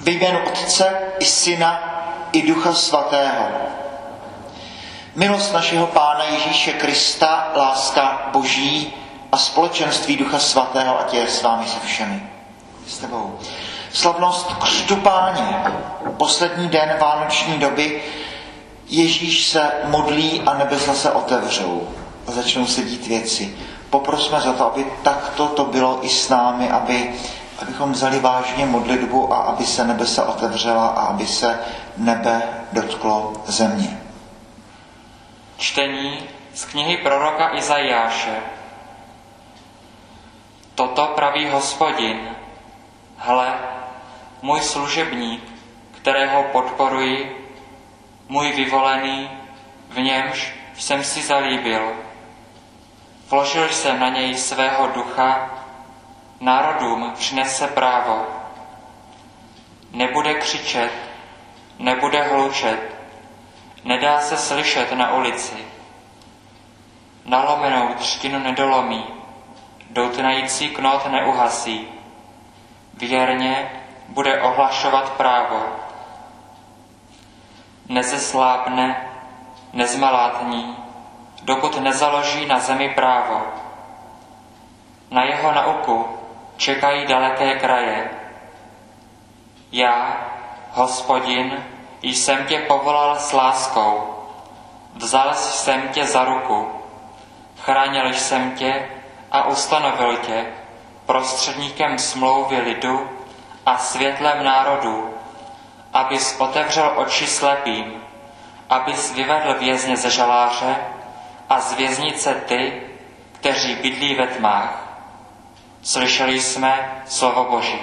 Ve jménu Otce i Syna i Ducha Svatého. Milost našeho Pána Ježíše Krista, láska Boží a společenství Ducha Svatého, a tě s vámi se všemi. S tebou. Slavnost křtu páně, poslední den vánoční doby, Ježíš se modlí a nebesa se otevřou a začnou se dít věci. Poprosme za to, aby takto to bylo i s námi, aby, abychom vzali vážně modlitbu a aby se nebesa otevřela a aby se nebe dotklo země. Čtení z knihy proroka Izajáše. Toto praví hospodin. Hle, můj služebník, kterého podporuji, můj vyvolený, v němž jsem si zalíbil. Vložil jsem na něj svého ducha, národům přinese právo. Nebude křičet, nebude hlučet, nedá se slyšet na ulici. Nalomenou třtinu nedolomí, doutnající knot neuhasí. Věrně bude ohlašovat právo. Nezeslábne, nezmalátní, dokud nezaloží na zemi právo. Na jeho nauku čekají daleké kraje. Já, hospodin, jsem tě povolal s láskou, vzal jsem tě za ruku, chránil jsem tě a ustanovil tě prostředníkem smlouvy lidu a světlem národů, abys otevřel oči slepým, abys vyvedl vězně ze žaláře a z věznice ty, kteří bydlí ve tmách. Slyšeli jsme slovo Boží.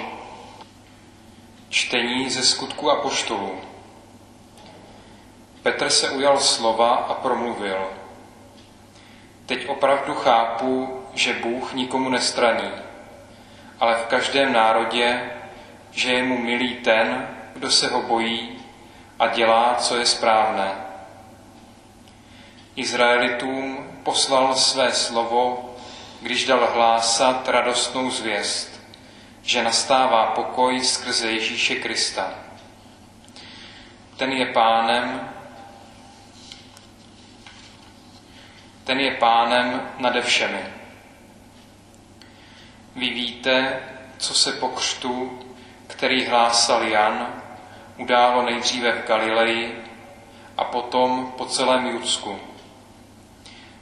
Čtení ze skutku a poštolů. Petr se ujal slova a promluvil. Teď opravdu chápu, že Bůh nikomu nestraní, ale v každém národě, že je mu milý ten, kdo se ho bojí a dělá, co je správné. Izraelitům poslal své slovo, když dal hlásat radostnou zvěst, že nastává pokoj skrze Ježíše Krista. Ten je pánem ten je pánem nade všemi. Vy víte, co se po křtu, který hlásal Jan, událo nejdříve v Galileji a potom po celém Judsku.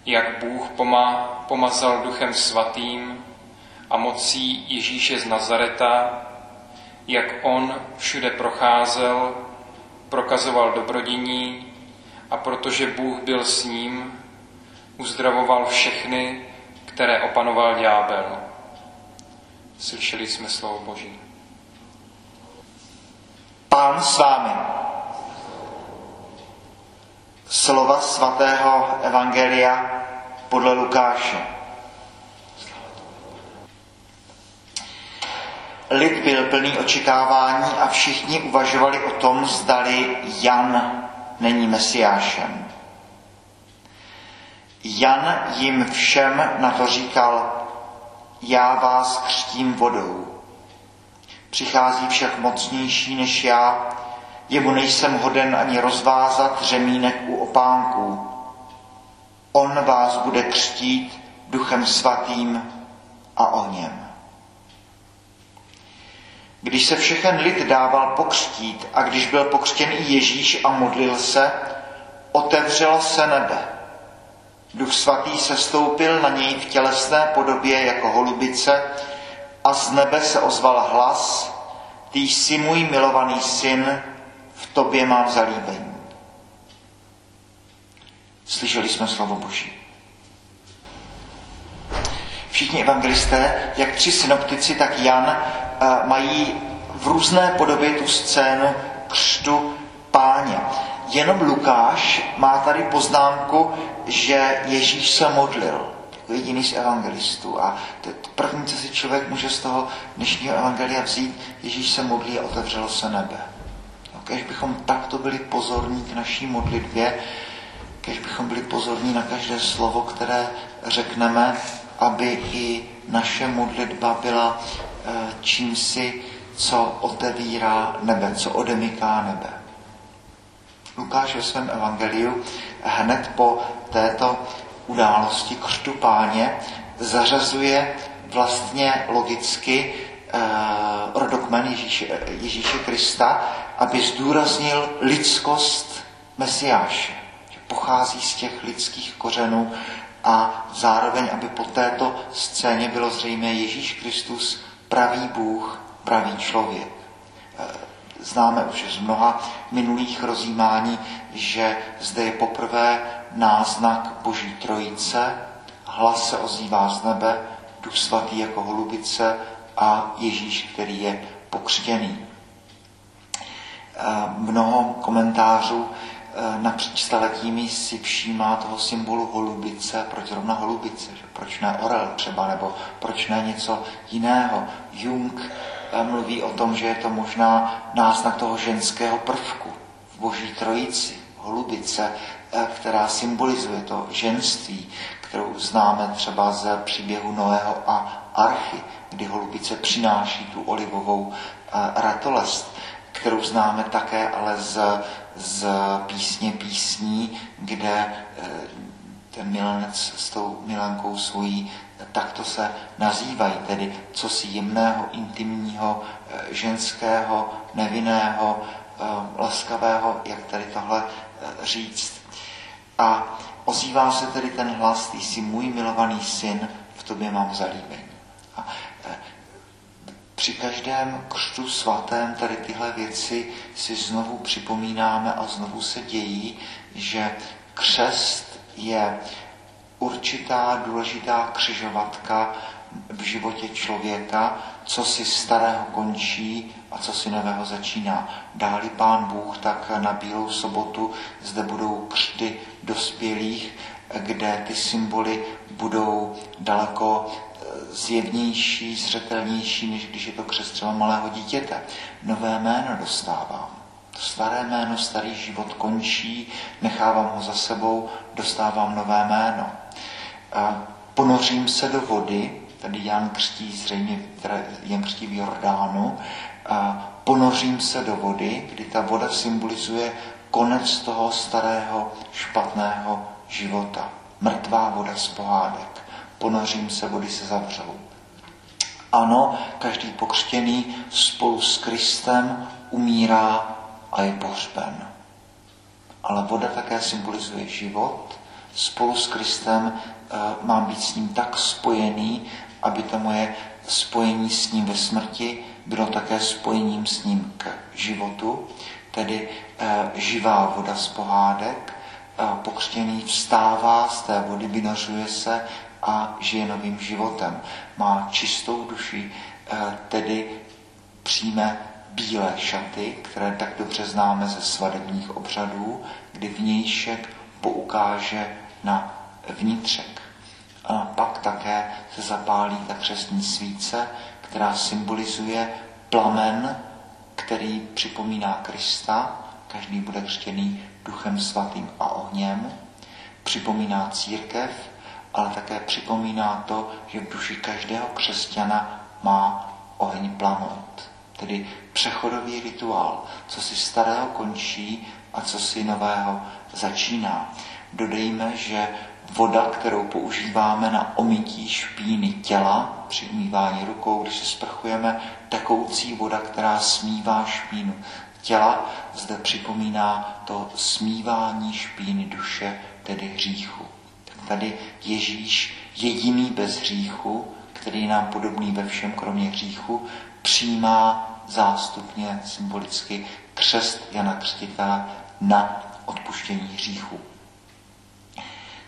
Jak Bůh pomá, pomazal duchem svatým a mocí Ježíše z Nazareta, jak on všude procházel, prokazoval dobrodiní a protože Bůh byl s ním, uzdravoval všechny, které opanoval ďábel. Slyšeli jsme slovo Boží. Pán s vámi. Slova svatého Evangelia podle Lukáše. Lid byl plný očekávání a všichni uvažovali o tom, zdali Jan není mesiášem. Jan jim všem na to říkal, já vás křtím vodou. Přichází však mocnější než já, jemu nejsem hoden ani rozvázat řemínek u opánků. On vás bude křtít duchem svatým a ohněm. Když se všechen lid dával pokřtít a když byl pokřtěn i Ježíš a modlil se, otevřelo se nebe Duch svatý se stoupil na něj v tělesné podobě jako holubice a z nebe se ozval hlas, ty jsi můj milovaný syn, v tobě mám zalíbení. Slyšeli jsme slovo Boží. Všichni evangelisté, jak tři synoptici, tak Jan, eh, mají v různé podobě tu scénu křtu páně. Jenom Lukáš má tady poznámku, že Ježíš se modlil jako jediný z evangelistů. A to, to první, co si člověk může z toho dnešního evangelia vzít, Ježíš se modlí a otevřelo se nebe. Když bychom takto byli pozorní k naší modlitbě, když bychom byli pozorní na každé slovo, které řekneme, aby i naše modlitba byla eh, čímsi, co otevírá nebe, co odemyká nebe. Lukáš ve svém evangeliu hned po této události křtu páně zařazuje vlastně logicky eh, rodokmen Ježíše, Ježíše Krista, aby zdůraznil lidskost Mesiáše, pochází z těch lidských kořenů a zároveň, aby po této scéně bylo zřejmé Ježíš Kristus, pravý Bůh, pravý člověk. Eh, známe už z mnoha minulých rozjímání, že zde je poprvé náznak Boží trojice, hlas se ozývá z nebe, Duch svatý jako holubice a Ježíš, který je pokřtěný. Eh, mnoho komentářů napříč staletími si všímá toho symbolu holubice, proč zrovna holubice, že proč ne orel třeba, nebo proč ne něco jiného. Jung eh, mluví o tom, že je to možná náznak toho ženského prvku v boží trojici, holubice, která symbolizuje to ženství, kterou známe třeba z příběhu Noého a Archy, kdy holubice přináší tu olivovou ratolest, kterou známe také ale z, z písně písní, kde e, ten milenec s tou milenkou svojí takto se nazývají, tedy co si jemného, intimního, e, ženského, nevinného, laskavého, jak tady tohle říct. A ozývá se tedy ten hlas, ty jsi můj milovaný syn, v tobě mám zalíbení. A při každém křtu svatém tady tyhle věci si znovu připomínáme a znovu se dějí, že křest je určitá důležitá křižovatka v životě člověka, co si starého končí a co si nového začíná. Dáli pán Bůh, tak na Bílou sobotu zde budou křty dospělých, kde ty symboly budou daleko zjevnější, zřetelnější, než když je to křest třeba malého dítěte. Nové jméno dostávám. To staré jméno, starý život končí, nechávám ho za sebou, dostávám nové jméno. Ponořím se do vody, tady Jan křtí zřejmě, Jan křtí v Jordánu, ponořím se do vody, kdy ta voda symbolizuje konec toho starého špatného života. Mrtvá voda z pohádek. Ponořím se, vody se zavřou. Ano, každý pokřtěný spolu s Kristem umírá a je pohřben. Ale voda také symbolizuje život. Spolu s Kristem e, mám být s ním tak spojený, aby to moje spojení s ním ve smrti bylo také spojením s ním k životu, tedy e, živá voda z pohádek, e, pokřtěný vstává z té vody, vynořuje se a žije novým životem. Má čistou duši, e, tedy přijme bílé šaty, které tak dobře známe ze svadebních obřadů, kdy vnějšek poukáže na vnitřek. A pak také se zapálí ta křesní svíce, která symbolizuje plamen, který připomíná Krista, každý bude křtěný duchem svatým a ohněm, připomíná církev, ale také připomíná to, že v duši každého křesťana má oheň planout. Tedy přechodový rituál, co si starého končí a co si nového začíná. Dodejme, že voda, kterou používáme na omytí špíny těla, při umývání rukou, když se sprchujeme, tekoucí voda, která smívá špínu těla, zde připomíná to smívání špíny duše, tedy hříchu. Tady Ježíš, jediný bez hříchu, který nám podobný ve všem, kromě hříchu, přijímá zástupně symbolicky křest Jana Křtitele na odpuštění hříchu.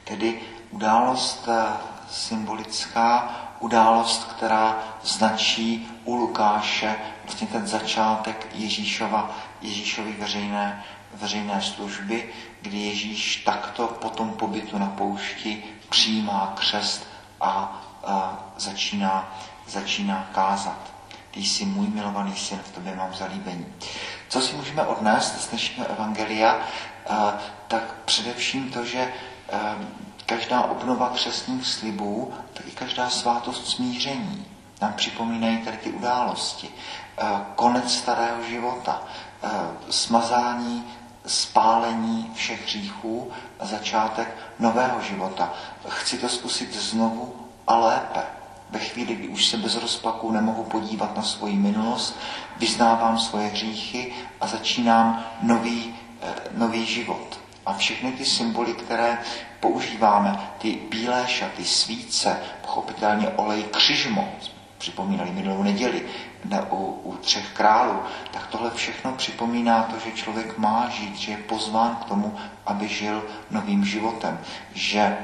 Tedy událost eh, symbolická, událost, která značí u Lukáše vlastně ten začátek Ježíšova, Ježíšovy veřejné, veřejné služby, kdy Ježíš takto po tom pobytu na poušti přijímá křest a, a začíná, začíná kázat. Ty jsi můj milovaný syn, v tobě mám zalíbení. Co si můžeme odnést z dnešního evangelia, tak především to, že každá obnova křesních slibů, tak i každá svátost smíření. nám připomínají tady ty události. Konec starého života, smazání, spálení všech hříchů a začátek nového života. Chci to zkusit znovu a lépe. Ve chvíli, kdy už se bez rozpaku nemohu podívat na svoji minulost, vyznávám svoje hříchy a začínám nový, eh, nový život. A všechny ty symboly, které používáme, ty bílé šaty, svíce, pochopitelně olej křižmo, připomínali minulou neděli ne, u, u třech králů, tak tohle všechno připomíná to, že člověk má žít, že je pozván k tomu, aby žil novým životem, že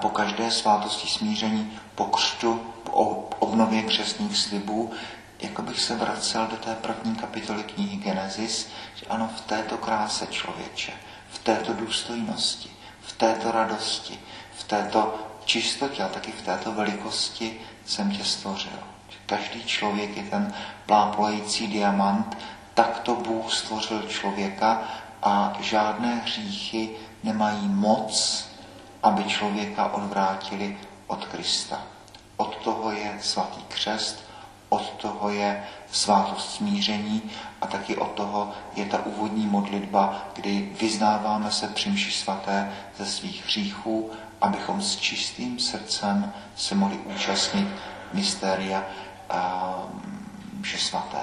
po každé svátosti smíření, po křtu, po obnově křesních slibů, jako bych se vracel do té první kapitoly knihy Genesis, že ano, v této kráse člověče, v této důstojnosti, v této radosti, v této čistotě a taky v této velikosti jsem tě stvořil. Každý člověk je ten plápolající diamant, takto Bůh stvořil člověka a žádné hříchy nemají moc, aby člověka odvrátili od Krista. Od toho je svatý křest, od toho je svátost smíření a taky od toho je ta úvodní modlitba, kdy vyznáváme se při svaté ze svých hříchů, abychom s čistým srdcem se mohli účastnit mystéria mše svaté.